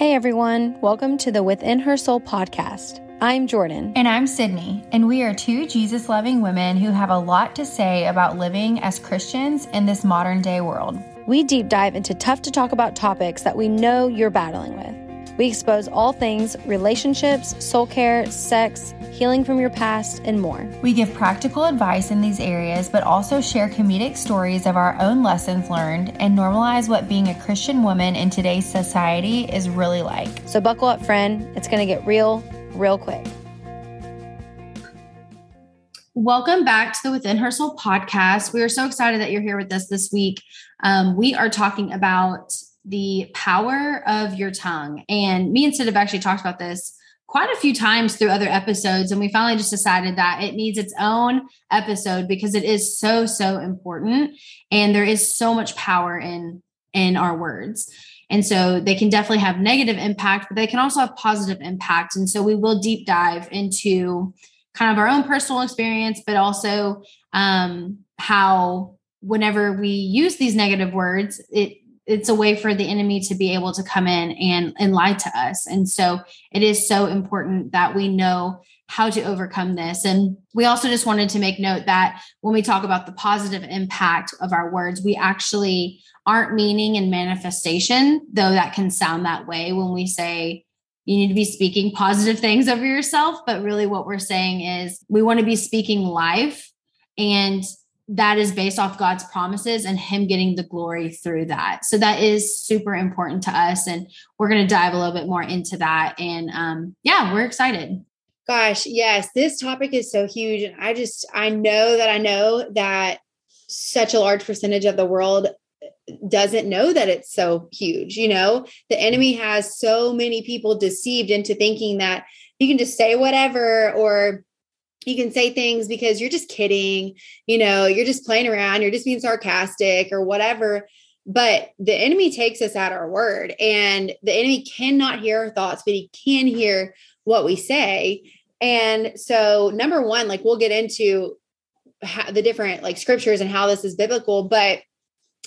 Hey everyone, welcome to the Within Her Soul podcast. I'm Jordan. And I'm Sydney, and we are two Jesus loving women who have a lot to say about living as Christians in this modern day world. We deep dive into tough to talk about topics that we know you're battling with. We expose all things relationships, soul care, sex, healing from your past, and more. We give practical advice in these areas, but also share comedic stories of our own lessons learned and normalize what being a Christian woman in today's society is really like. So, buckle up, friend. It's going to get real, real quick. Welcome back to the Within Her Soul podcast. We are so excited that you're here with us this week. Um, we are talking about the power of your tongue. And me and Sid have actually talked about this quite a few times through other episodes. And we finally just decided that it needs its own episode because it is so, so important. And there is so much power in in our words. And so they can definitely have negative impact, but they can also have positive impact. And so we will deep dive into kind of our own personal experience, but also um, how whenever we use these negative words, it it's a way for the enemy to be able to come in and, and lie to us. And so it is so important that we know how to overcome this. And we also just wanted to make note that when we talk about the positive impact of our words, we actually aren't meaning and manifestation, though that can sound that way when we say, you need to be speaking positive things over yourself. But really, what we're saying is we want to be speaking life and that is based off God's promises and Him getting the glory through that. So that is super important to us. And we're going to dive a little bit more into that. And um, yeah, we're excited. Gosh, yes, this topic is so huge. And I just, I know that I know that such a large percentage of the world doesn't know that it's so huge. You know, the enemy has so many people deceived into thinking that you can just say whatever or you can say things because you're just kidding, you know, you're just playing around, you're just being sarcastic or whatever. But the enemy takes us at our word, and the enemy cannot hear our thoughts, but he can hear what we say. And so, number one, like we'll get into how, the different like scriptures and how this is biblical, but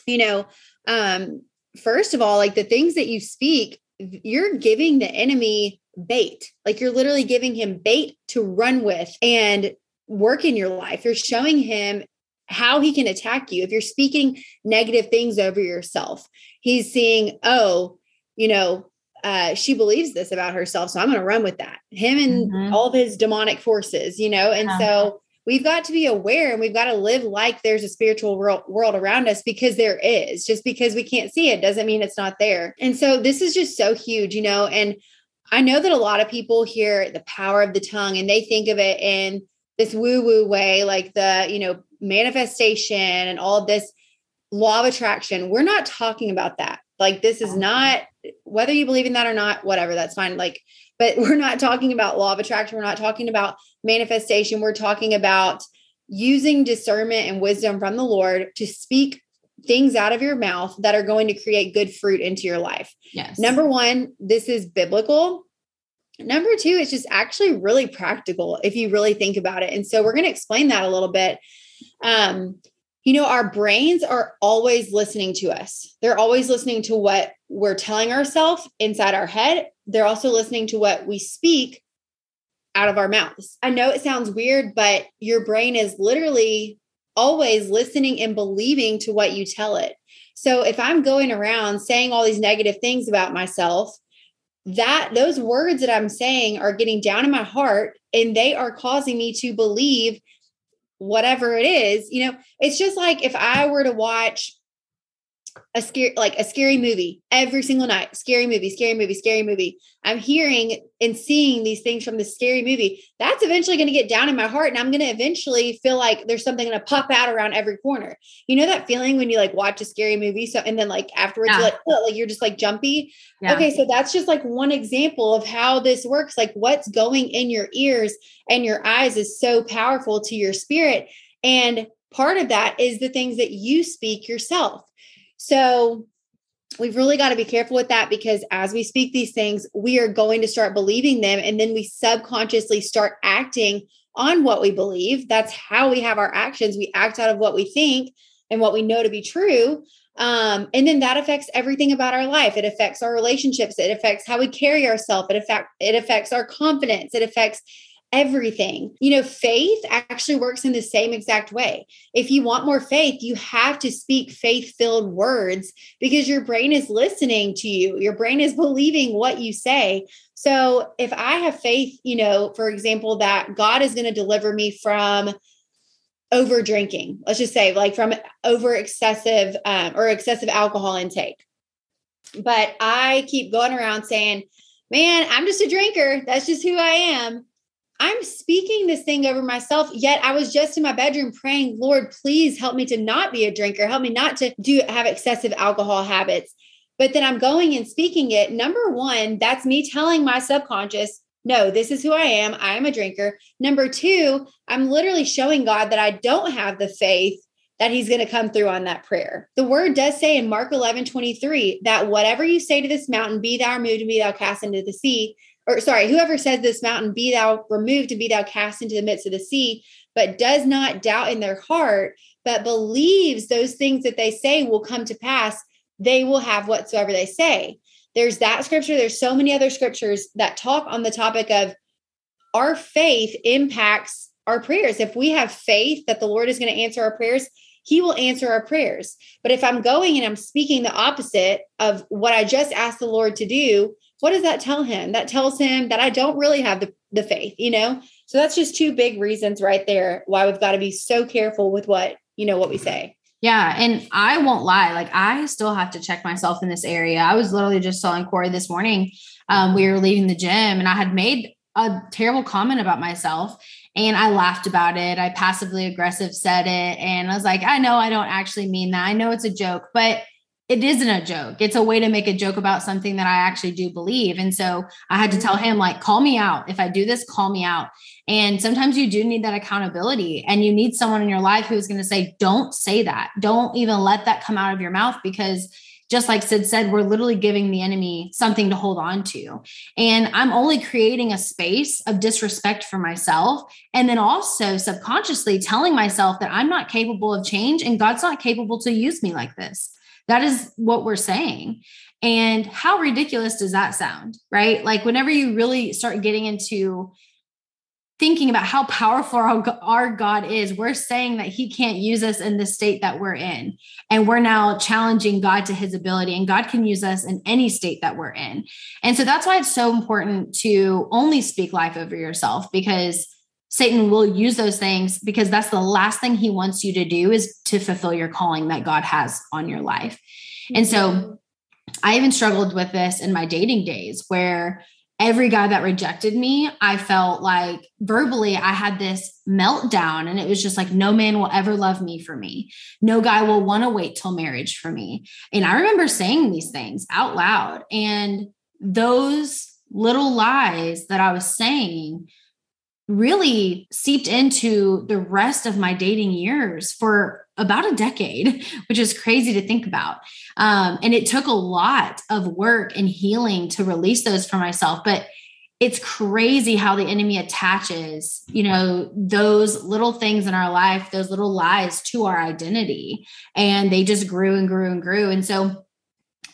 you know, um, first of all, like the things that you speak, you're giving the enemy bait. Like you're literally giving him bait to run with and work in your life. You're showing him how he can attack you. If you're speaking negative things over yourself, he's seeing, oh, you know, uh, she believes this about herself. So I'm going to run with that. Him and mm-hmm. all of his demonic forces, you know, and so we've got to be aware and we've got to live like there's a spiritual world, world around us because there is. Just because we can't see it doesn't mean it's not there. And so this is just so huge, you know, and I know that a lot of people hear the power of the tongue and they think of it in this woo woo way, like the, you know, manifestation and all this law of attraction. We're not talking about that. Like, this is oh. not, whether you believe in that or not, whatever, that's fine. Like, but we're not talking about law of attraction. We're not talking about manifestation. We're talking about using discernment and wisdom from the Lord to speak things out of your mouth that are going to create good fruit into your life. Yes. Number one, this is biblical. Number two, it's just actually really practical if you really think about it. And so we're going to explain that a little bit. Um, you know, our brains are always listening to us. They're always listening to what we're telling ourselves inside our head. They're also listening to what we speak out of our mouths. I know it sounds weird, but your brain is literally always listening and believing to what you tell it. So if I'm going around saying all these negative things about myself, that those words that I'm saying are getting down in my heart and they are causing me to believe whatever it is. You know, it's just like if I were to watch a scary like a scary movie every single night. Scary movie scary movie scary movie. I'm hearing and seeing these things from the scary movie. That's eventually going to get down in my heart and i'm going to eventually feel like there's something going to pop out around every corner. You know that feeling when you like watch a scary movie so and then like afterwards yeah. you're like, oh, like you're just like jumpy? Yeah. okay so that's just like one example of how this works. Like what's going in your ears and your eyes is so powerful to your spirit. And part of that is the things that you speak yourself so we've really got to be careful with that because as we speak these things, we are going to start believing them and then we subconsciously start acting on what we believe. That's how we have our actions. We act out of what we think and what we know to be true. Um, and then that affects everything about our life. It affects our relationships. It affects how we carry ourselves. It affect it affects our confidence. It affects everything. You know, faith actually works in the same exact way. If you want more faith, you have to speak faith filled words because your brain is listening to you. Your brain is believing what you say. So if I have faith, you know, for example, that God is going to deliver me from over drinking, let's just say like from over excessive um, or excessive alcohol intake. But I keep going around saying, man, I'm just a drinker. That's just who I am I'm speaking this thing over myself. Yet I was just in my bedroom praying, Lord, please help me to not be a drinker. Help me not to do have excessive alcohol habits. But then I'm going and speaking it. Number one, that's me telling my subconscious, no, this is who I am. I am a drinker. Number two, I'm literally showing God that I don't have the faith that he's going to come through on that prayer. The word does say in Mark 11, 23, that whatever you say to this mountain, be thou removed and be thou cast into the sea, or sorry, whoever says this mountain, be thou removed and be thou cast into the midst of the sea, but does not doubt in their heart, but believes those things that they say will come to pass, they will have whatsoever they say. There's that scripture. There's so many other scriptures that talk on the topic of our faith impacts our prayers. If we have faith that the Lord is going to answer our prayers, he will answer our prayers. But if I'm going and I'm speaking the opposite of what I just asked the Lord to do, what does that tell him? That tells him that I don't really have the, the faith, you know? So that's just two big reasons right there why we've got to be so careful with what, you know, what we say. Yeah. And I won't lie, like I still have to check myself in this area. I was literally just telling Corey this morning. Um, we were leaving the gym and I had made a terrible comment about myself and I laughed about it. I passively aggressive said it. And I was like, I know I don't actually mean that. I know it's a joke, but it isn't a joke. It's a way to make a joke about something that I actually do believe. And so I had to tell him, like, call me out. If I do this, call me out. And sometimes you do need that accountability and you need someone in your life who is going to say, don't say that. Don't even let that come out of your mouth because just like Sid said, we're literally giving the enemy something to hold on to. And I'm only creating a space of disrespect for myself. And then also subconsciously telling myself that I'm not capable of change and God's not capable to use me like this. That is what we're saying. And how ridiculous does that sound? Right. Like, whenever you really start getting into thinking about how powerful our, God is, we're saying that He can't use us in the state that we're in. And we're now challenging God to His ability, and God can use us in any state that we're in. And so that's why it's so important to only speak life over yourself because Satan will use those things because that's the last thing he wants you to do is to fulfill your calling that God has on your life. And so. I even struggled with this in my dating days where every guy that rejected me, I felt like verbally I had this meltdown and it was just like no man will ever love me for me. No guy will want to wait till marriage for me. And I remember saying these things out loud and those little lies that I was saying really seeped into the rest of my dating years for about a decade, which is crazy to think about. Um, and it took a lot of work and healing to release those for myself. But it's crazy how the enemy attaches, you know, those little things in our life, those little lies to our identity. And they just grew and grew and grew. And so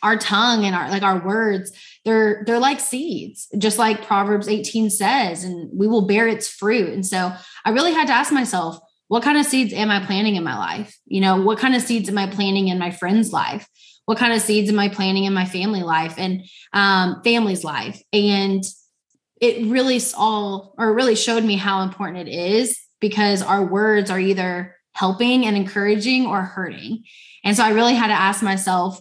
our tongue and our like our words they're they're like seeds just like proverbs 18 says and we will bear its fruit. And so i really had to ask myself what kind of seeds am i planting in my life? You know what kind of seeds am i planting in my friend's life? What kind of seeds am i planting in my family life and um, family's life? And it really all or really showed me how important it is because our words are either helping and encouraging or hurting. And so i really had to ask myself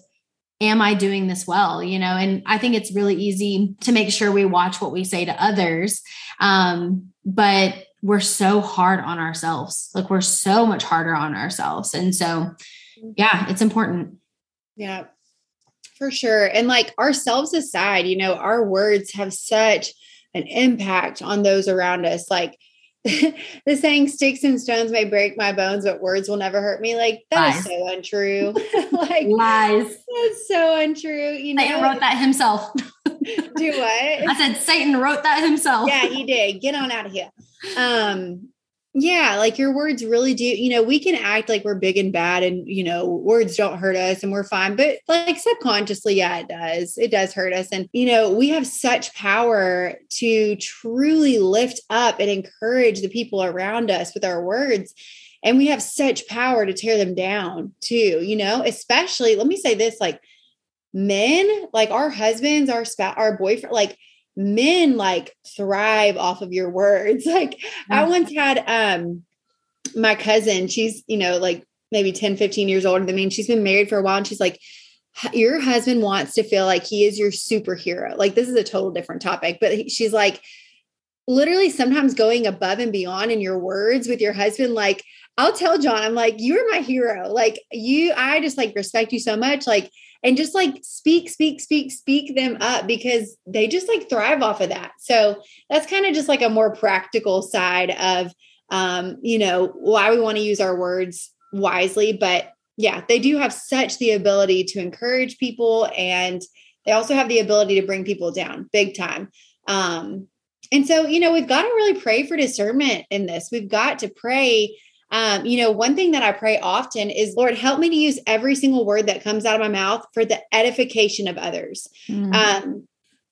am I doing this well? You know, and I think it's really easy to make sure we watch what we say to others. Um, but we're so hard on ourselves. Like we're so much harder on ourselves. And so, yeah, it's important. Yeah, for sure. And like ourselves aside, you know, our words have such an impact on those around us. Like, the saying sticks and stones may break my bones, but words will never hurt me. Like that Lies. is so untrue. like Lies. That's so untrue. You know, Satan wrote that himself. Do what? I said Satan wrote that himself. Yeah, he did. Get on out of here. Um, Yeah, like your words really do. You know, we can act like we're big and bad and, you know, words don't hurt us and we're fine. But like subconsciously, yeah, it does. It does hurt us. And, you know, we have such power to truly lift up and encourage the people around us with our words. And we have such power to tear them down too, you know, especially, let me say this like men, like our husbands, our spouse, our boyfriend, like, men like thrive off of your words. Like mm-hmm. I once had um my cousin, she's, you know, like maybe 10, 15 years older than me. And she's been married for a while. And she's like, your husband wants to feel like he is your superhero. Like this is a total different topic, but she's like, literally sometimes going above and beyond in your words with your husband. Like, I'll tell John, I'm like, you're my hero. Like, you, I just like respect you so much. Like, and just like speak, speak, speak, speak them up because they just like thrive off of that. So that's kind of just like a more practical side of, um, you know, why we want to use our words wisely. But yeah, they do have such the ability to encourage people and they also have the ability to bring people down big time. Um, and so, you know, we've got to really pray for discernment in this. We've got to pray um, you know, one thing that I pray often is, Lord, help me to use every single word that comes out of my mouth for the edification of others. Mm-hmm. Um,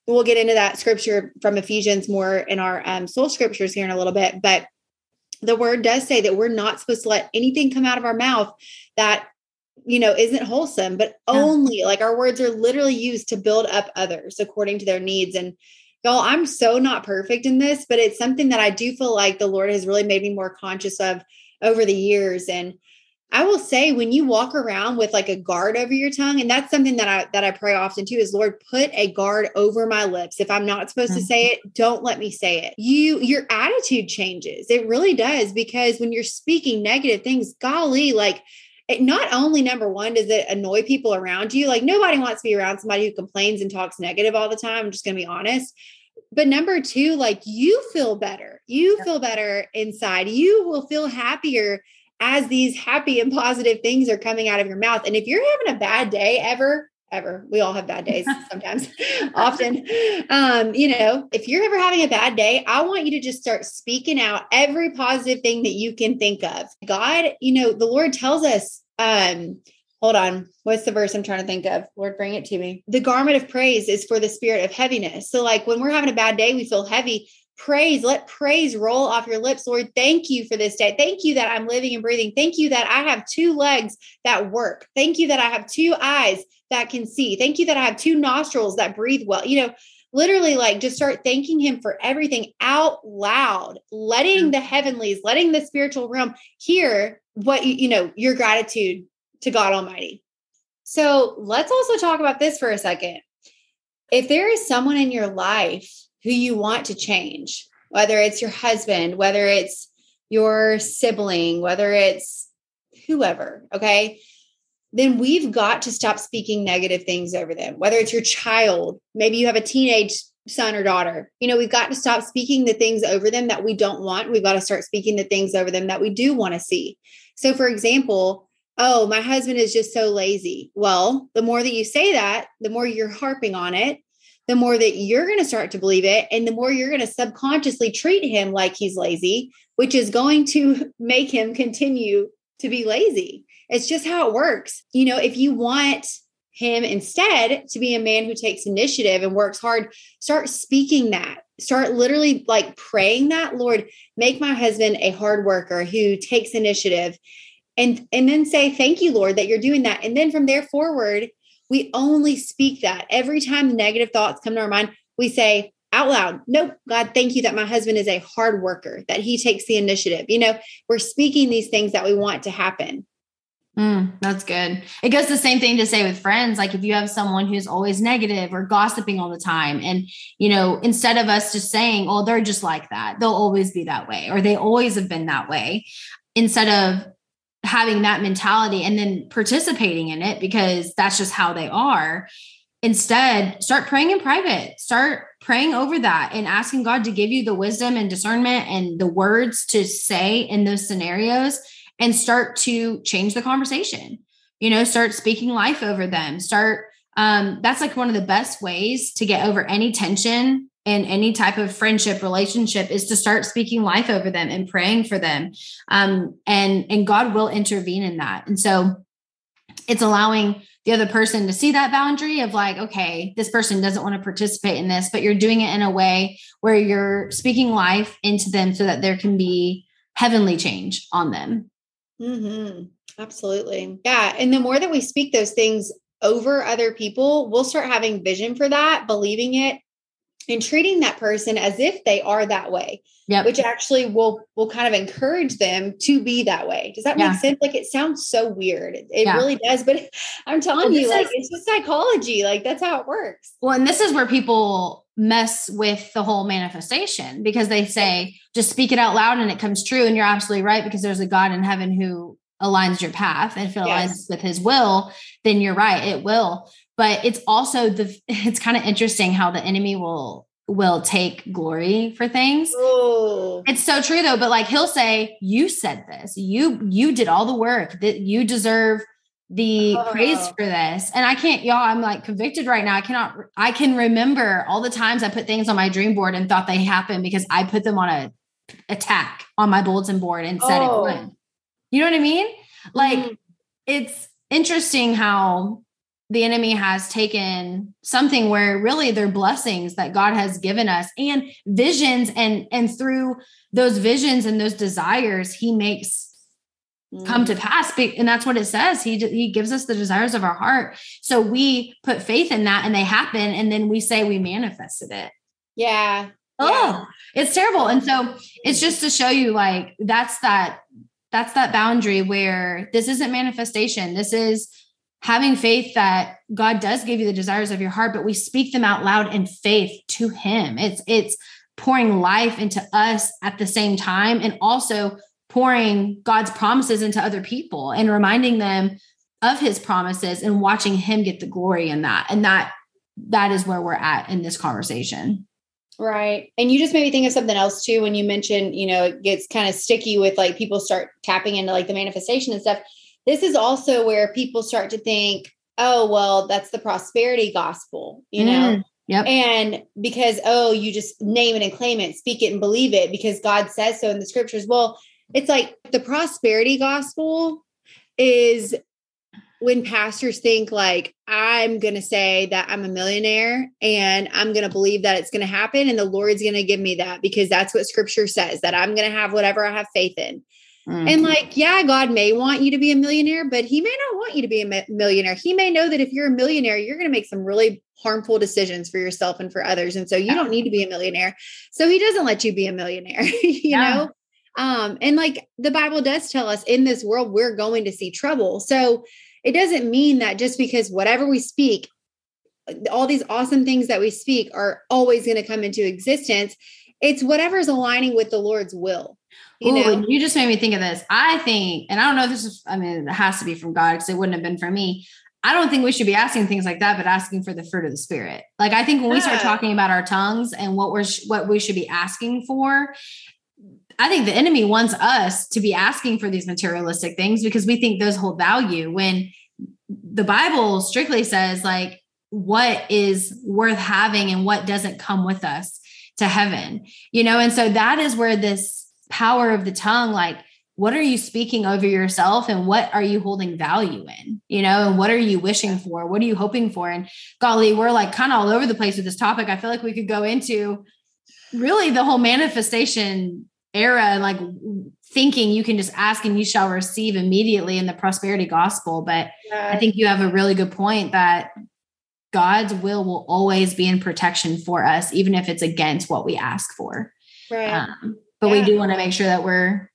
we'll get into that scripture from Ephesians more in our um, soul scriptures here in a little bit, but the word does say that we're not supposed to let anything come out of our mouth that you know isn't wholesome but yeah. only like our words are literally used to build up others according to their needs and y'all i'm so not perfect in this but it's something that i do feel like the lord has really made me more conscious of over the years and I will say when you walk around with like a guard over your tongue, and that's something that I that I pray often too is Lord, put a guard over my lips. If I'm not supposed mm-hmm. to say it, don't let me say it. You your attitude changes. It really does because when you're speaking negative things, golly, like it not only number one does it annoy people around you, like nobody wants to be around somebody who complains and talks negative all the time. I'm just gonna be honest but number two like you feel better. You feel better inside. You will feel happier as these happy and positive things are coming out of your mouth. And if you're having a bad day ever ever we all have bad days sometimes often um you know if you're ever having a bad day i want you to just start speaking out every positive thing that you can think of. God you know the lord tells us um hold on. What's the verse I'm trying to think of? Lord, bring it to me. The garment of praise is for the spirit of heaviness. So, like when we're having a bad day, we feel heavy. Praise, let praise roll off your lips. Lord, thank you for this day. Thank you that I'm living and breathing. Thank you that I have two legs that work. Thank you that I have two eyes that can see. Thank you that I have two nostrils that breathe well. You know, literally like just start thanking him for everything out loud, letting mm. the heavenlies, letting the spiritual realm hear what you, you know, your gratitude to God Almighty. So let's also talk about this for a second. If there is someone in your life who you want to change, whether it's your husband, whether it's your sibling, whether it's whoever, okay, then we've got to stop speaking negative things over them, whether it's your child, maybe you have a teenage son or daughter. You know, we've got to stop speaking the things over them that we don't want. We've got to start speaking the things over them that we do want to see. So, for example, oh, my husband is just so lazy. Well, the more that you say that, the more you're harping on it, the more that you're going to start to believe it. And the more you're going to subconsciously treat him like he's lazy, which is going to make him continue to be lazy. It's just how it works. You know, if you want him instead to be a man who takes initiative and works hard, start speaking that. Start literally like praying that, Lord, make my husband a hard worker who takes initiative and and then say thank you lord that you're doing that and then from there forward we only speak that every time negative thoughts come to our mind we say out loud nope god thank you that my husband is a hard worker that he takes the initiative you know we're speaking these things that we want to happen Mm, that's good. It goes the same thing to say with friends. Like if you have someone who's always negative or gossiping all the time, and you know, instead of us just saying, "Oh, they're just like that," they'll always be that way, or they always have been that way, instead of having that mentality and then participating in it because that's just how they are. Instead, start praying in private. Start praying over that and asking God to give you the wisdom and discernment and the words to say in those scenarios and start to change the conversation. You know, start speaking life over them. Start um, that's like one of the best ways to get over any tension in any type of friendship relationship is to start speaking life over them and praying for them. Um, and and god will intervene in that. And so it's allowing the other person to see that boundary of like okay this person doesn't want to participate in this but you're doing it in a way where you're speaking life into them so that there can be heavenly change on them. Mm-hmm. absolutely. Yeah. And the more that we speak those things over other people we'll start having vision for that believing it and treating that person as if they are that way yep. which actually will will kind of encourage them to be that way does that Yeah. make sense like it sounds so weird it, it Yeah. really does but i'm telling Well, you like is- it's just psychology like that's how it works Well, and this is where people mess with the whole manifestation because they say, just speak it out loud and it comes true. And you're absolutely right because there's a God in heaven who aligns your path. And if it aligns Yes. with his will, then you're right, it will. But it's also the it's kind of interesting how the enemy will will take glory for things. oh It's so true though, but like he'll say, "You said this. You you did all the work. That you deserve the praise Oh. for this." And I can't, y'all. I'm like convicted right now. I cannot. I can remember all the times I put things on my dream board and thought they happened because I put them on a attack on my bulletin board and said Oh. it would. You know what I mean? Like Mhm. it's interesting how the enemy has taken something where really they're blessings that God has given us and visions and and through those visions and those desires he makes come Mm. to pass and that's what it says. He he gives us the desires of our heart. So we put faith in that and they happen and then we say we manifested it. Yeah. Oh it's terrible. And so it's just to show you like that's that that's that boundary where this isn't manifestation. This is having faith that god does give you the desires of your heart but we speak them out loud in faith to him it's it's pouring life into us at the same time and also pouring god's promises into other people and reminding them of his promises and watching him get the glory in that and that that is where we're at in this conversation Right. And you just made me think of something else too when you mentioned, you know, it gets kind of sticky with like people start tapping into like the manifestation and stuff. This is also where people start to think, oh, well, that's the prosperity gospel, you know? Mm, yep. And because, oh, you just name it and claim it, speak it and believe it because God says so in the scriptures. Well, it's like the prosperity gospel is when pastors think like i'm going to say that i'm a millionaire and i'm going to believe that it's going to happen and the lord's going to give me that because that's what scripture says that i'm going to have whatever i have faith in Mm. and like yeah god may want you to be a millionaire but he may not want you to be a millionaire. He may know that if you're a millionaire you're going to make some really harmful decisions for yourself and for others and so you don't need to be a millionaire. So he doesn't let you be a millionaire you Yeah. know? Um and like the bible does tell us in this world we're going to see trouble. So it doesn't mean that just because whatever we speak all these awesome things that we speak are always going to come into existence. It's whatever's aligning with the lord's will you Ooh, know you just made me think of this. I think, and I don't know if this is, I mean, it has to be from God because it wouldn't have been for me. I don't think we should be asking things like that, but asking for the fruit of the spirit. Like I think when we start talking about our tongues and what we're what we should be asking for, I think the enemy wants us to be asking for these materialistic things because we think those hold value. When the Bible strictly says like what is worth having and what doesn't come with us to heaven, you know, and so that is where this power of the tongue like what are you speaking over yourself and what are you holding value in? You know and what are you wishing for? What are you hoping for? And golly we're like kind of all over the place with this topic. I feel like we could go into really the whole manifestation era and like thinking you can just ask and you shall receive immediately in the prosperity gospel. But i think you have a really good point that god's will will always be in protection for us even if it's against what we ask for. Right. Um, but we do want to make sure that we're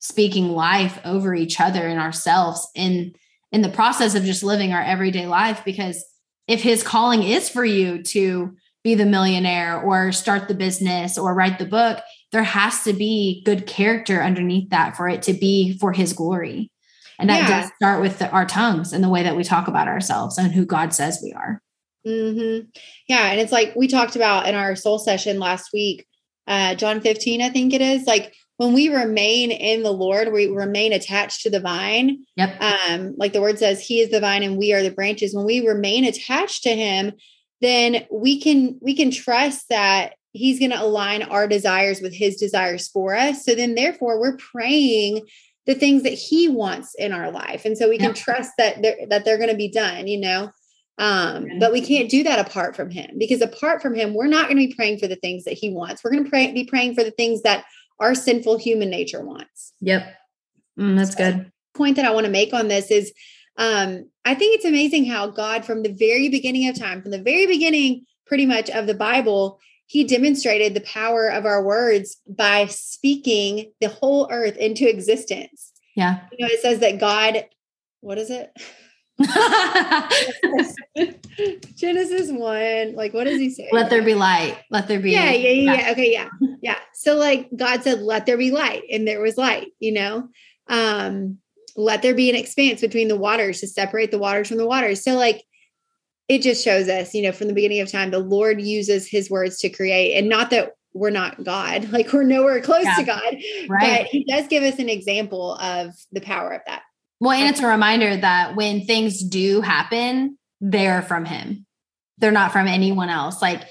speaking life over each other and ourselves in in the process of just living our everyday life because if his calling is for you to be the millionaire or start the business or write the book there has to be good character underneath that for it to be for his glory and that Yeah. does start with the, our tongues and the way that we talk about ourselves and who god says we are hmm Yeah. And it's like we talked about in our soul session last week, uh, John 15, I think it is. Like when we remain in the Lord, we remain attached to the vine. yep Um, like the word says, He is the vine and we are the branches. When we remain attached to Him, then we can we can trust that he's going to align our desires with his desires for us. So then therefore we're praying the things that he wants in our life. And so we can trust that they're, that they're going to be done, you know? Um, but we can't do that apart from him because apart from him, we're not going to be praying for the things that he wants. We're going to pray, be praying for the things that our sinful human nature wants. Yep. Mm, that's so good. Point that I want to make on this is um, I think it's amazing how God, from the very beginning of time, from the very beginning, pretty much of the Bible, he demonstrated the power of our words by speaking the whole earth into existence. Yeah. You know, it says that God, what is it? Genesis 1, like what does he say? Let there be light. Let there be. Yeah, yeah, yeah, yeah. Okay, yeah. Yeah. So like God said, let there be light, and there was light, you know. Um, let there be an expanse between the waters to separate the waters from the waters. So like it just shows us, you know, from the beginning of time, the Lord uses his words to create, and not that we're not God, like we're nowhere close yeah. to God, right. but he does give us an example of the power of that. Well, and it's a reminder that when things do happen, they're from him. They're not from anyone else. Like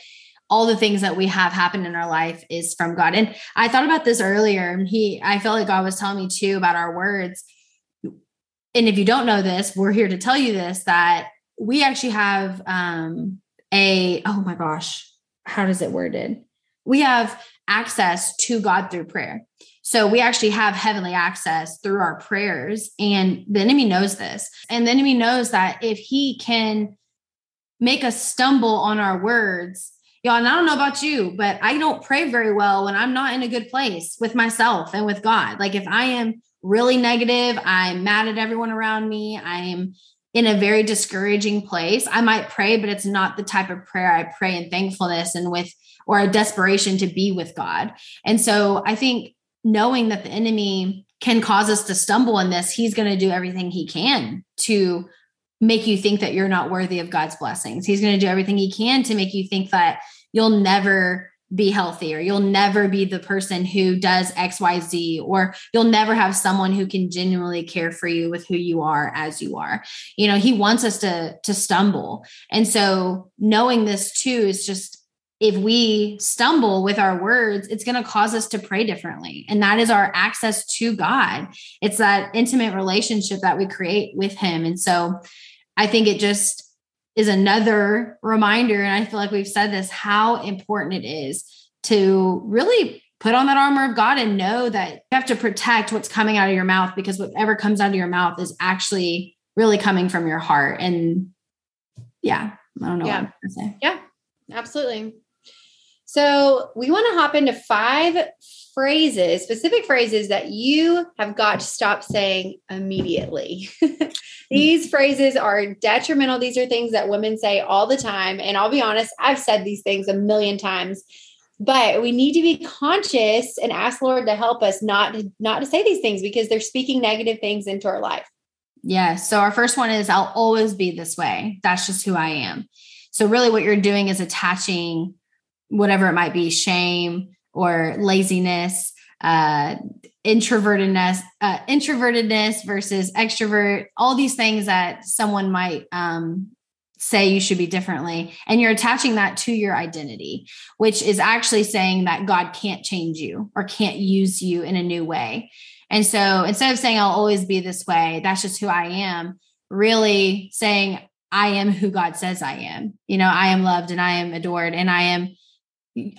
all the things that we have happen in our life is from God. And I thought about this earlier. And he, I felt like God was telling me too about our words. And if you don't know this, we're here to tell you this that we actually have um, a, oh my gosh, how does it worded? We have access to God through prayer. So we actually have heavenly access through our prayers. And the enemy knows this. And the enemy knows that if he can make us stumble on our words, y'all, and I don't know about you, but I don't pray very well when I'm not in a good place with myself and with God. Like if I am really negative, I'm mad at everyone around me, I'm in a very discouraging place, I might pray, but it's not the type of prayer I pray in thankfulness and with or a desperation to be with God. And so I think knowing that the enemy can cause us to stumble in this, he's going to do everything he can to make you think that you're not worthy of God's blessings. He's going to do everything he can to make you think that you'll never be healthy or you'll never be the person who does XYZ or you'll never have someone who can genuinely care for you with who you are as you are. You know, he wants us to to stumble. And so knowing this too is just if we stumble with our words, it's going to cause us to pray differently. And that is our access to God. It's that intimate relationship that we create with Him. And so I think it just is another reminder. And I feel like we've said this how important it is to really put on that armor of God and know that you have to protect what's coming out of your mouth because whatever comes out of your mouth is actually really coming from your heart. And yeah, I don't know yeah. Yeah, absolutely. So we want to hop into five phrases, specific phrases that you have got to stop saying immediately. these phrases are detrimental. These are things that women say all the time. And I'll be honest, I've said these things a million times. But we need to be conscious and ask Lord to help us not not to say these things because they're speaking negative things into our life. Yeah. So our first one is I'll always be this way. That's just who I am. So really what you're doing is attaching whatever it might be shame or laziness uh introvertedness uh introvertedness versus extrovert all these things that someone might um say you should be differently. And you're attaching that to your identity which is actually saying that god can't change you or can't use you in a new way. And so instead of saying i'll always be this way that's just who i am really saying i am who god says i am. You know i am loved and i am adored and i am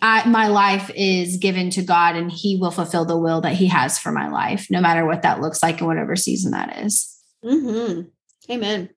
I, my life is given to God and he will fulfill the will that he has for my life, no matter what that looks like in whatever season that is. Mm-hmm. Amen.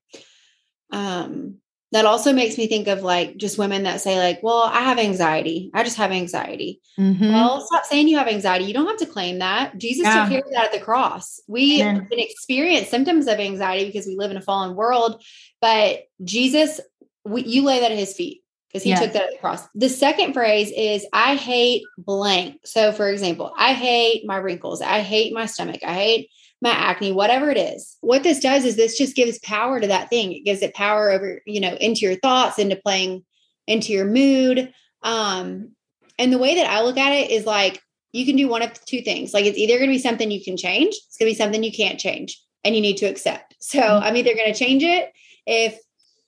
Um, that also makes me think of like just women that say like, well, I have anxiety. I just have anxiety. Mm-hmm. Well, stop saying you have anxiety. You don't have to claim that. Jesus yeah. took care of that at the cross. We can experience symptoms of anxiety because we live in a fallen world, but Jesus, we, you lay that at his feet because he yeah. took that across. The second phrase is I hate blank. So, for example, I hate my wrinkles. I hate my stomach. I hate my acne, whatever it is. What this does is this just gives power to that thing. It gives it power over, you know, into your thoughts, into playing into your mood. Um, and the way that I look at it is like you can do one of two things. Like it's either going to be something you can change, it's going to be something you can't change and you need to accept. So mm-hmm. I'm either going to change it if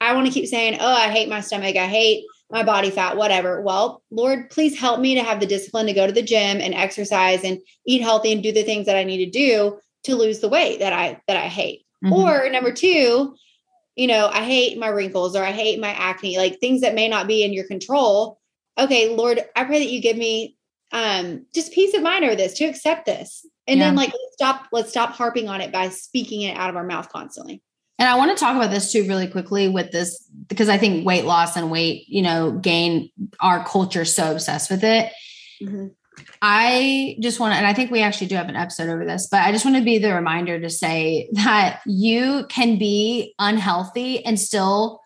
I want to keep saying, oh, I hate my stomach. I hate my body fat, whatever. Well, Lord, please help me to have the discipline to go to the gym and exercise and eat healthy and do the things that I need to do to lose the weight that I that I hate. Mm-hmm. Or number two, you know, I hate my wrinkles or I hate my acne, like things that may not be in your control. Okay, Lord, I pray that you give me um just peace of mind over this to accept this. And yeah. then like let's stop let's stop harping on it by speaking it out of our mouth constantly. And I want to talk about this too really quickly with this because I think weight loss and weight, you know, gain our culture so obsessed with it. Mm-hmm. I just want to, and I think we actually do have an episode over this, but I just want to be the reminder to say that you can be unhealthy and still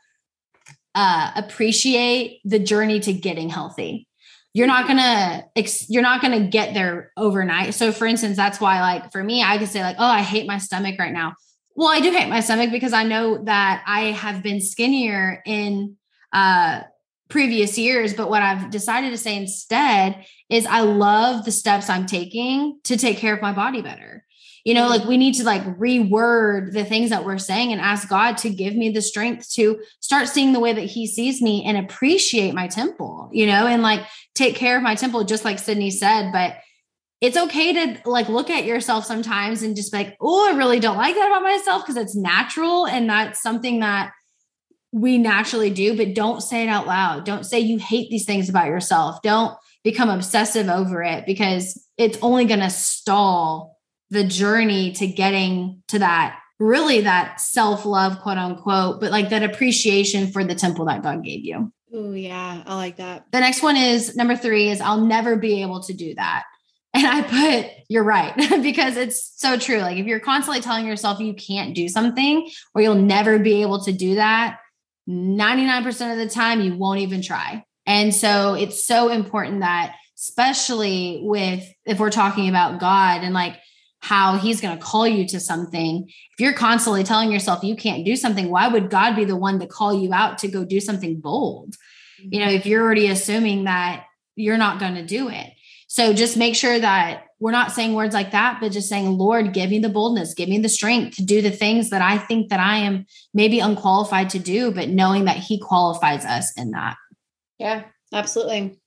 uh, appreciate the journey to getting healthy. You're not gonna, you're not gonna get there overnight. So, for instance, that's why, like, for me, I could say, like, oh, I hate my stomach right now. Well, I do hate my stomach because I know that I have been skinnier in uh, previous years. But what I've decided to say instead is I love the steps I'm taking to take care of my body better. You know, like we need to like reword the things that we're saying and ask God to give me the strength to start seeing the way that He sees me and appreciate my temple, you know, and like take care of my temple, just like Sydney said. But it's okay to like look at yourself sometimes and just be like, oh, I really don't like that about myself because it's natural and that's something that we naturally do, but don't say it out loud. Don't say you hate these things about yourself. Don't become obsessive over it because it's only going to stall the journey to getting to that really that self love, quote unquote, but like that appreciation for the temple that God gave you. Oh, yeah. I like that. The next one is number three is I'll never be able to do that. And I put, you're right, because it's so true. Like if you're constantly telling yourself you can't do something or you'll never be able to do that, 99% of the time you won't even try. And so it's so important that, especially with if we're talking about God and like how he's going to call you to something, if you're constantly telling yourself you can't do something, why would God be the one to call you out to go do something bold? You know, mm-hmm. if you're already assuming that you're not going to do it. So just make sure that we're not saying words like that, but just saying, Lord, give me the boldness, give me the strength to do the things that I think that I am maybe unqualified to do, but knowing that He qualifies us in that. Yeah, absolutely.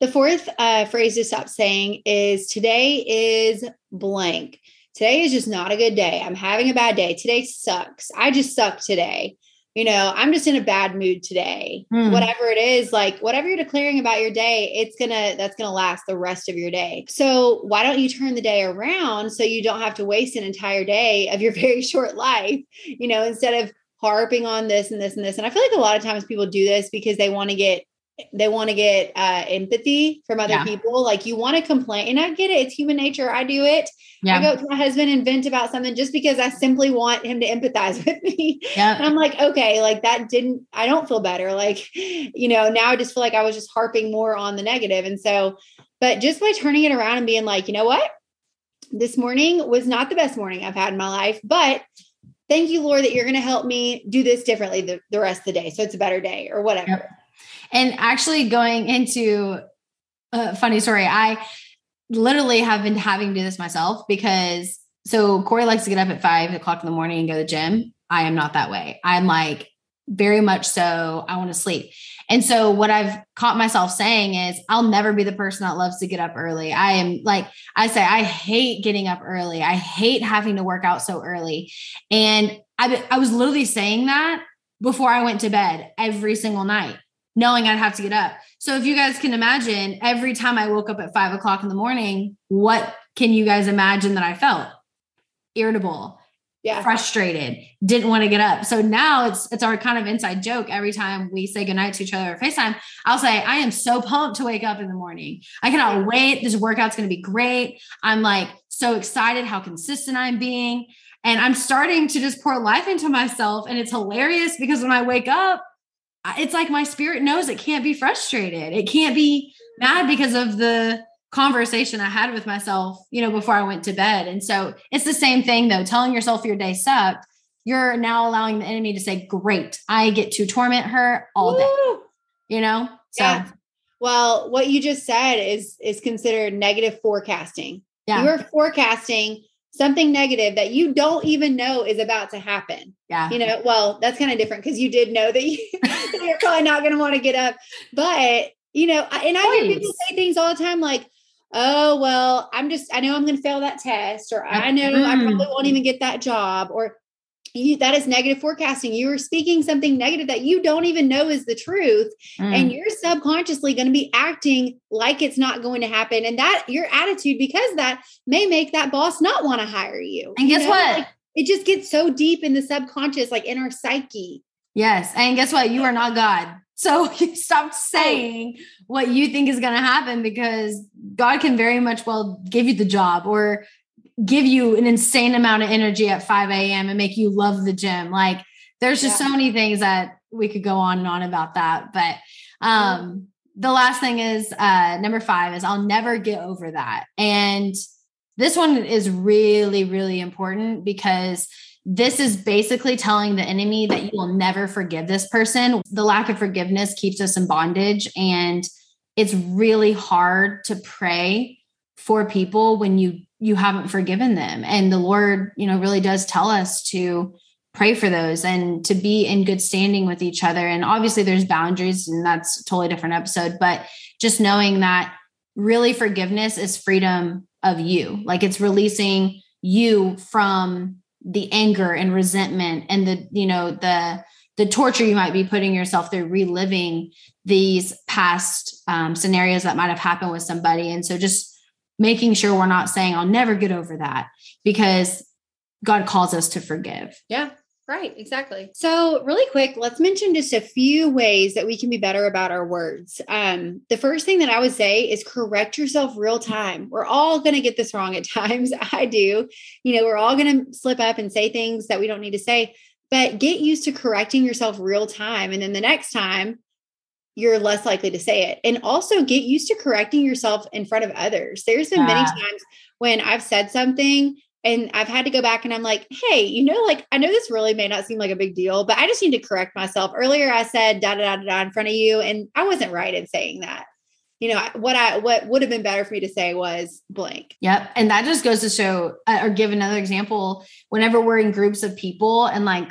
The fourth uh, phrase to stop saying is today is blank. Today is just not a good day. I'm having a bad day. Today sucks. I just suck today you know, I'm just in a bad mood today. Mm. Whatever it is, like whatever you're declaring about your day, it's gonna that's gonna last the rest of your day. So why don't you turn the day around so you don't have to waste an entire day of your very short life, you know, instead of harping on this and this and this. And I feel like a lot of times people do this because they want to get they want to get uh, empathy from other yeah. people. Like you want to complain, and I get it; it's human nature. I do it. Yeah. I go to my husband and vent about something just because I simply want him to empathize with me. Yeah. And I'm like, okay, like that didn't. I don't feel better. Like, you know, now I just feel like I was just harping more on the negative. and so, but just by turning it around and being like, you know what, this morning was not the best morning I've had in my life, but thank you, Lord, that you're going to help me do this differently the, the rest of the day. So it's a better day or whatever. Yep. And actually, going into a funny story, I literally have been having to do this myself because so Corey likes to get up at five o'clock in the morning and go to the gym. I am not that way. I'm like very much so, I want to sleep. And so what I've caught myself saying is I'll never be the person that loves to get up early. I am like I say I hate getting up early. I hate having to work out so early. And I I was literally saying that before I went to bed every single night knowing I'd have to get up. So if you guys can imagine, every time I woke up at five o'clock in the morning, what can you guys imagine that I felt? Irritable, yeah. frustrated, didn't want to get up. So now it's it's our kind of inside joke. Every time we say goodnight to each other at FaceTime, I'll say, I am so pumped to wake up in the morning. I cannot wait. This workout's gonna be great. I'm like so excited how consistent I'm being. And I'm starting to just pour life into myself. And it's hilarious because when I wake up, it's like my spirit knows it can't be frustrated. It can't be mad because of the conversation I had with myself, you know, before I went to bed. And so it's the same thing though, telling yourself your day sucked. You're now allowing the enemy to say, Great, I get to torment her all day. You know? So yeah. well, what you just said is is considered negative forecasting. Yeah. You are forecasting something negative that you don't even know is about to happen. Yeah. You know, well, that's kind of different because you did know that, you, are probably not going to want to get up. But, you know, and I hear people say things all the time like, oh, well, I'm just, I know I'm going to fail that test, or I know mm. I probably won't even get that job, or you, that is negative forecasting. You are speaking something negative that you don't even know is the truth. Mm. And you're subconsciously going to be acting like it's not going to happen. And that your attitude, because that may make that boss not want to hire you. And guess you know? what? Like, it just gets so deep in the subconscious, like in our psyche. Yes. And guess what? You are not God. So stop saying what you think is going to happen because God can very much well give you the job or give you an insane amount of energy at 5 a.m. and make you love the gym. Like there's just yeah. so many things that we could go on and on about that. But um the last thing is uh number five is I'll never get over that. And this one is really, really important because this is basically telling the enemy that you will never forgive this person. The lack of forgiveness keeps us in bondage. And it's really hard to pray for people when you you haven't forgiven them. And the lord you know really does tell us to pray for those and to be in good standing with each other. And obviously there's boundaries and that's totally different episode but just knowing that really forgiveness is freedom of you. Like it's releasing you from the anger and resentment and the you know the the torture you might be putting yourself through reliving these past um, scenarios that might have happened with somebody. And so just making sure we're not saying, I'll never get over that because God calls us to forgive. Yeah. Right, exactly. So, really quick, let's mention just a few ways that we can be better about our words. Um, the first thing that I would say is correct yourself real time. We're all going to get this wrong at times. I do. You know, we're all going to slip up and say things that we don't need to say, but get used to correcting yourself real time. And then the next time, you're less likely to say it. And also get used to correcting yourself in front of others. There's been yeah. many times when I've said something and I've had to go back and I'm like, hey, you know, like I know this really may not seem like a big deal, but I just need to correct myself. Earlier I said da da da da in front of you, and I wasn't right in saying that. You know, what I what would have been better for me to say was blank. Yep. And that just goes to show uh, or give another example. Whenever we're in groups of people and like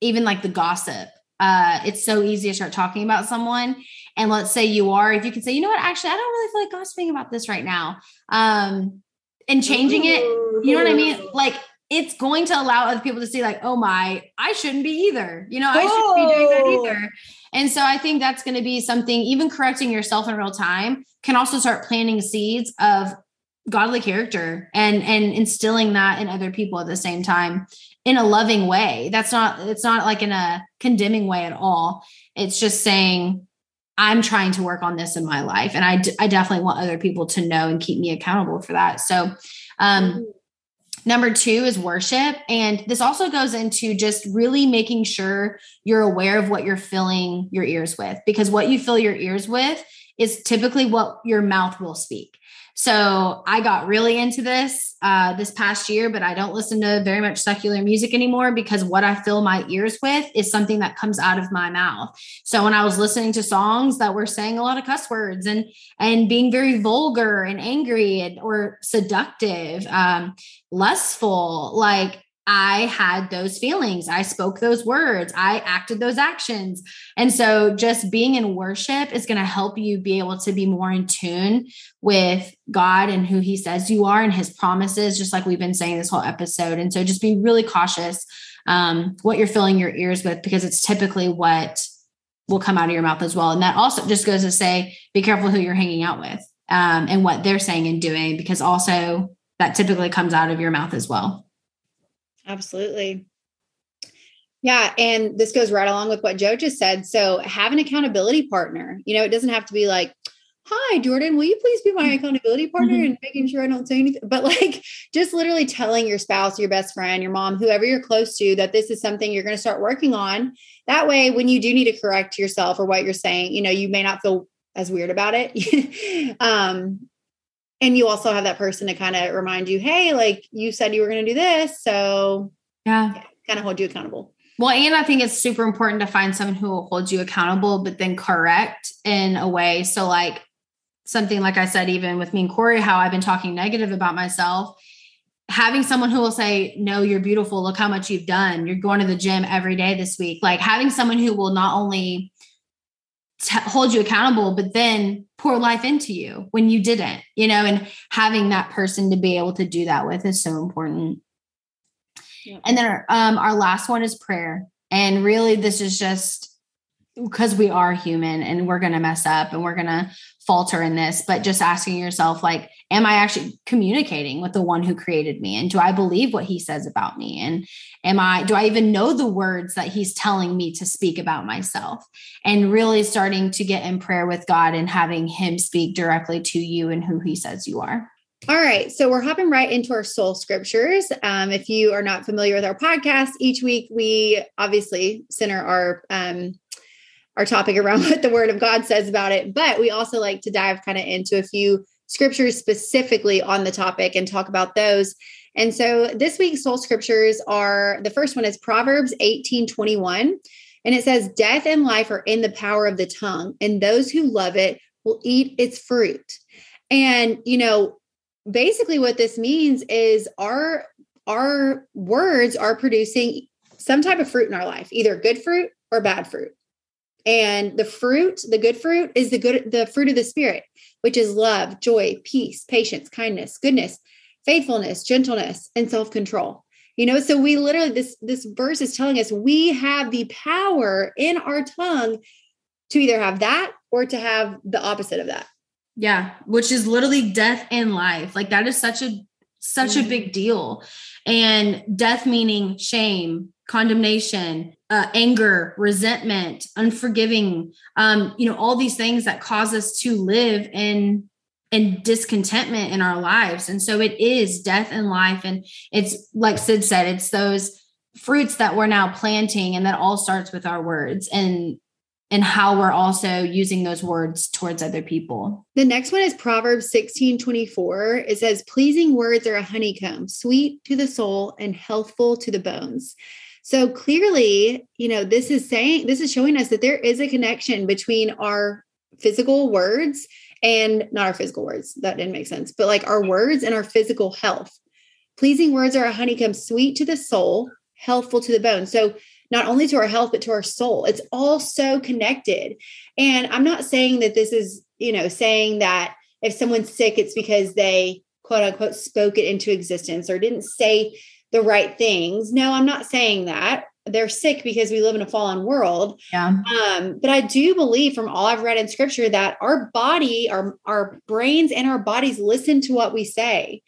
even like the gossip, uh, it's so easy to start talking about someone. And let's say you are, if you can say, you know what, actually, I don't really feel like gossiping about this right now. Um, and changing it, you know what I mean? Like it's going to allow other people to see, like, oh my, I shouldn't be either. You know, I shouldn't be doing that either. And so I think that's going to be something, even correcting yourself in real time can also start planting seeds of godly character and and instilling that in other people at the same time in a loving way. That's not, it's not like in a condemning way at all. It's just saying, I'm trying to work on this in my life. And I, d- I definitely want other people to know and keep me accountable for that. So, um. Number two is worship. And this also goes into just really making sure you're aware of what you're filling your ears with, because what you fill your ears with is typically what your mouth will speak. So I got really into this uh, this past year, but I don't listen to very much secular music anymore because what I fill my ears with is something that comes out of my mouth. So when I was listening to songs that were saying a lot of cuss words and and being very vulgar and angry and, or seductive, um, lustful, like I had those feelings. I spoke those words. I acted those actions. And so just being in worship is going to help you be able to be more in tune with God and who he says you are and his promises, just like we've been saying this whole episode. And so just be really cautious um, what you're filling your ears with, because it's typically what will come out of your mouth as well. And that also just goes to say, be careful who you're hanging out with um, and what they're saying and doing, because also that typically comes out of your mouth as well. Absolutely. Yeah. And this goes right along with what Joe just said. So have an accountability partner. You know, it doesn't have to be like, hi, Jordan, will you please be my mm-hmm. accountability partner mm-hmm. and making sure I don't say anything? But like just literally telling your spouse, your best friend, your mom, whoever you're close to, that this is something you're going to start working on. That way, when you do need to correct yourself or what you're saying, you know, you may not feel as weird about it. um, and you also have that person to kind of remind you, hey, like you said you were going to do this. So, yeah, yeah kind of hold you accountable. Well, and I think it's super important to find someone who will hold you accountable, but then correct in a way. So, like something like I said, even with me and Corey, how I've been talking negative about myself. having someone who will say, No, you're beautiful. Look how much you've done. You're going to the gym every day this week. Like having someone who will not only t- hold you accountable, but then pour life into you when you didn't, you know, and having that person to be able to do that with is so important. Yeah. And then our, um, our last one is prayer. And really, this is just because we are human and we're going to mess up and we're going to falter in this, but just asking yourself, like, am I actually communicating with the one who created me? And do I believe what he says about me? And am I, do I even know the words that he's telling me to speak about myself? And really starting to get in prayer with God and having him speak directly to you and who he says you are. All right. So we're hopping right into our soul scriptures. Um, if you are not familiar with our podcast, each week we obviously center our um, our topic around what the word of God says about it, but we also like to dive kind of into a few scriptures specifically on the topic and talk about those. And so this week's soul scriptures are the first one is Proverbs 18 21. And it says, Death and life are in the power of the tongue, and those who love it will eat its fruit. And, you know, basically what this means is our our words are producing some type of fruit in our life, either good fruit or bad fruit. And the fruit, the good fruit is the good the fruit of the spirit, which is love, joy, peace, patience, kindness, goodness, faithfulness, gentleness, and self-control. You know, so we literally this this verse is telling us we have the power in our tongue to either have that or to have the opposite of that. Yeah, which is literally death and life. Like that is such a such mm-hmm. a big deal. And death meaning shame, condemnation, uh, anger, resentment, unforgiving, um, you know, all these things that cause us to live in in discontentment in our lives. And so it is death and life. And it's like Sid said, it's those fruits that we're now planting, and that all starts with our words and and how we're also using those words towards other people. The next one is Proverbs 16 24. It says, Pleasing words are a honeycomb, sweet to the soul and healthful to the bones. So clearly, you know, this is saying, this is showing us that there is a connection between our physical words and not our physical words. That didn't make sense, but like our words and our physical health. Pleasing words are a honeycomb, sweet to the soul, healthful to the bone. So not only to our health, but to our soul. It's all so connected. And I'm not saying that this is, you know, saying that if someone's sick, it's because they quote unquote spoke it into existence or didn't say the right things. No, I'm not saying that. They're sick because we live in a fallen world. Yeah. Um, but I do believe from all I've read in scripture that our body, our our brains and our bodies listen to what we say.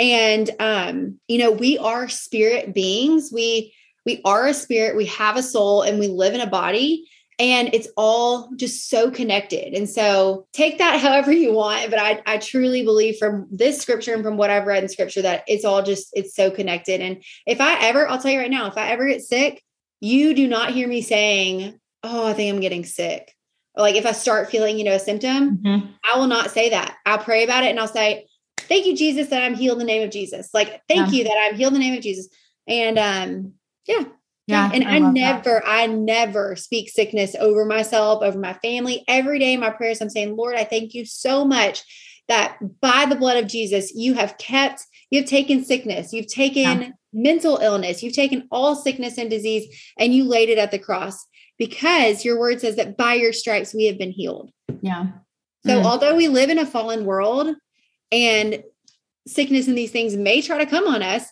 And um, you know, we are spirit beings. We we are a spirit, we have a soul, and we live in a body and it's all just so connected. And so take that however you want, but I, I truly believe from this scripture and from what I've read in scripture that it's all just it's so connected. And if I ever, I'll tell you right now, if I ever get sick, you do not hear me saying, "Oh, I think I'm getting sick." Or like if I start feeling, you know, a symptom, mm-hmm. I will not say that. I'll pray about it and I'll say, "Thank you, Jesus, that I'm healed in the name of Jesus." Like, thank yeah. you that I'm healed in the name of Jesus. And um, yeah, yeah. And I, I never, that. I never speak sickness over myself, over my family. Every day in my prayers, I'm saying, Lord, I thank you so much that by the blood of Jesus, you have kept, you've taken sickness, you've taken yeah. mental illness, you've taken all sickness and disease, and you laid it at the cross because your word says that by your stripes we have been healed. Yeah. So mm. although we live in a fallen world and sickness and these things may try to come on us,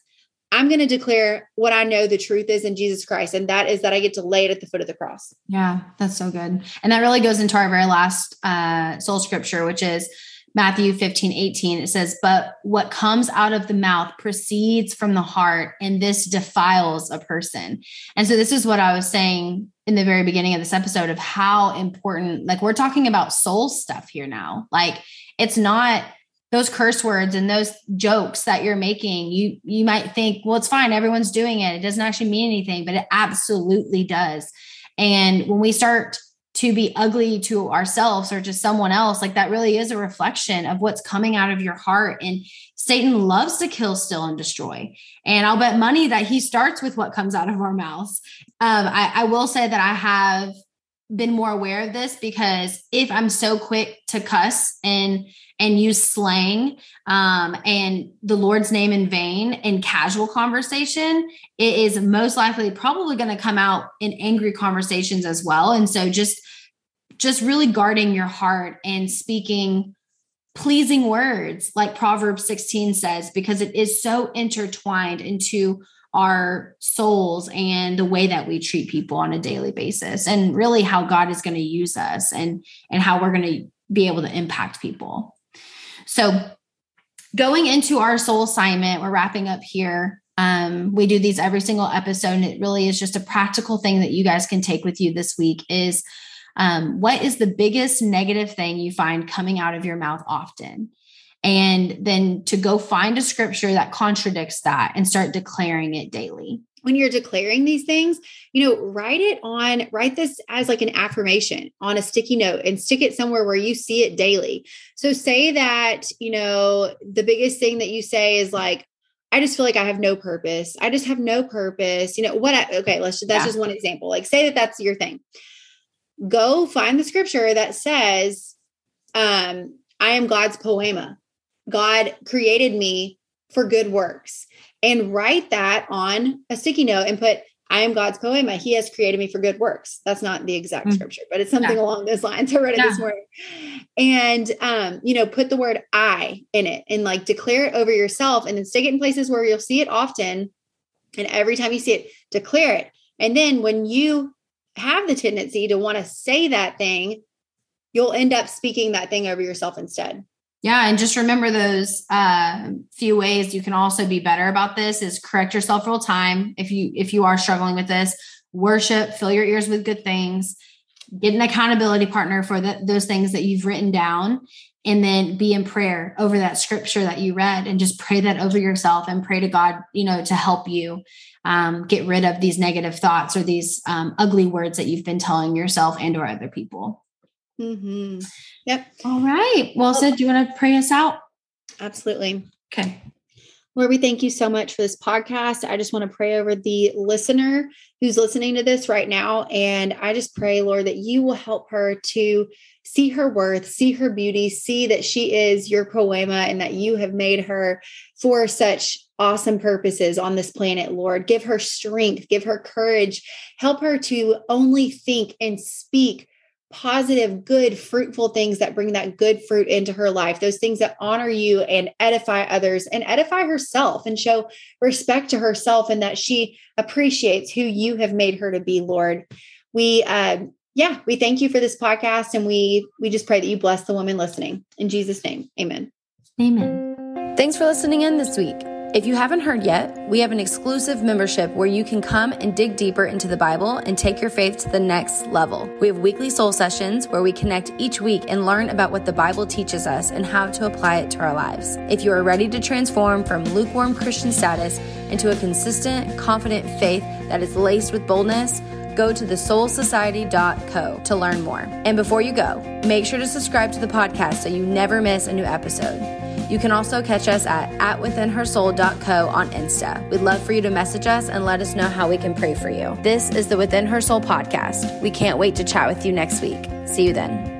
I'm going to declare what I know the truth is in Jesus Christ. And that is that I get to lay it at the foot of the cross. Yeah, that's so good. And that really goes into our very last uh, soul scripture, which is Matthew 15, 18. It says, But what comes out of the mouth proceeds from the heart, and this defiles a person. And so, this is what I was saying in the very beginning of this episode of how important, like, we're talking about soul stuff here now. Like, it's not those curse words and those jokes that you're making you you might think well it's fine everyone's doing it. It doesn't actually mean anything but it absolutely does. And when we start to be ugly to ourselves or to someone else like that really is a reflection of what's coming out of your heart. And satan loves to kill steal and destroy. And i'll bet money that he starts with what comes out of our mouths. Um, I, I will say that i have been more aware of this because if I'm so quick to cuss and and use slang um, and the Lord's name in vain in casual conversation, it is most likely probably going to come out in angry conversations as well. And so just just really guarding your heart and speaking pleasing words like Proverbs 16 says because it is so intertwined into our souls and the way that we treat people on a daily basis and really how God is going to use us and and how we're going to be able to impact people. So going into our soul assignment, we're wrapping up here. Um, we do these every single episode, and it really is just a practical thing that you guys can take with you this week is um, what is the biggest negative thing you find coming out of your mouth often? And then to go find a scripture that contradicts that and start declaring it daily when you're declaring these things, you know, write it on, write this as like an affirmation on a sticky note and stick it somewhere where you see it daily. So say that, you know, the biggest thing that you say is like, I just feel like I have no purpose. I just have no purpose. You know, what, I, okay, let's, that's yeah. just one example. Like say that that's your thing. Go find the scripture that says, um, I am God's poema. God created me for good works and write that on a sticky note and put, I am God's poema. He has created me for good works. That's not the exact mm-hmm. scripture, but it's something along those lines. I read it this morning. And um, you know, put the word I in it and like declare it over yourself and then stick it in places where you'll see it often. And every time you see it, declare it. And then when you have the tendency to want to say that thing, you'll end up speaking that thing over yourself instead. Yeah, and just remember those uh, few ways you can also be better about this is correct yourself real time if you if you are struggling with this. Worship, fill your ears with good things. Get an accountability partner for the, those things that you've written down, and then be in prayer over that scripture that you read, and just pray that over yourself and pray to God, you know, to help you um, get rid of these negative thoughts or these um, ugly words that you've been telling yourself and or other people. Mm-hmm. Yep. All right. Well, so do you want to pray us out? Absolutely. Okay. Lord, we thank you so much for this podcast. I just want to pray over the listener who's listening to this right now. And I just pray, Lord, that you will help her to see her worth, see her beauty, see that she is your poema and that you have made her for such awesome purposes on this planet, Lord. Give her strength, give her courage, help her to only think and speak positive, good, fruitful things that bring that good fruit into her life, those things that honor you and edify others and edify herself and show respect to herself and that she appreciates who you have made her to be, Lord. We, uh, yeah, we thank you for this podcast and we we just pray that you bless the woman listening in Jesus' name. Amen. Amen. Thanks for listening in this week. If you haven't heard yet, we have an exclusive membership where you can come and dig deeper into the Bible and take your faith to the next level. We have weekly soul sessions where we connect each week and learn about what the Bible teaches us and how to apply it to our lives. If you are ready to transform from lukewarm Christian status into a consistent, confident faith that is laced with boldness, go to thesoulsociety.co to learn more. And before you go, make sure to subscribe to the podcast so you never miss a new episode. You can also catch us at, at withinhersoul.co on Insta. We'd love for you to message us and let us know how we can pray for you. This is the Within Her Soul podcast. We can't wait to chat with you next week. See you then.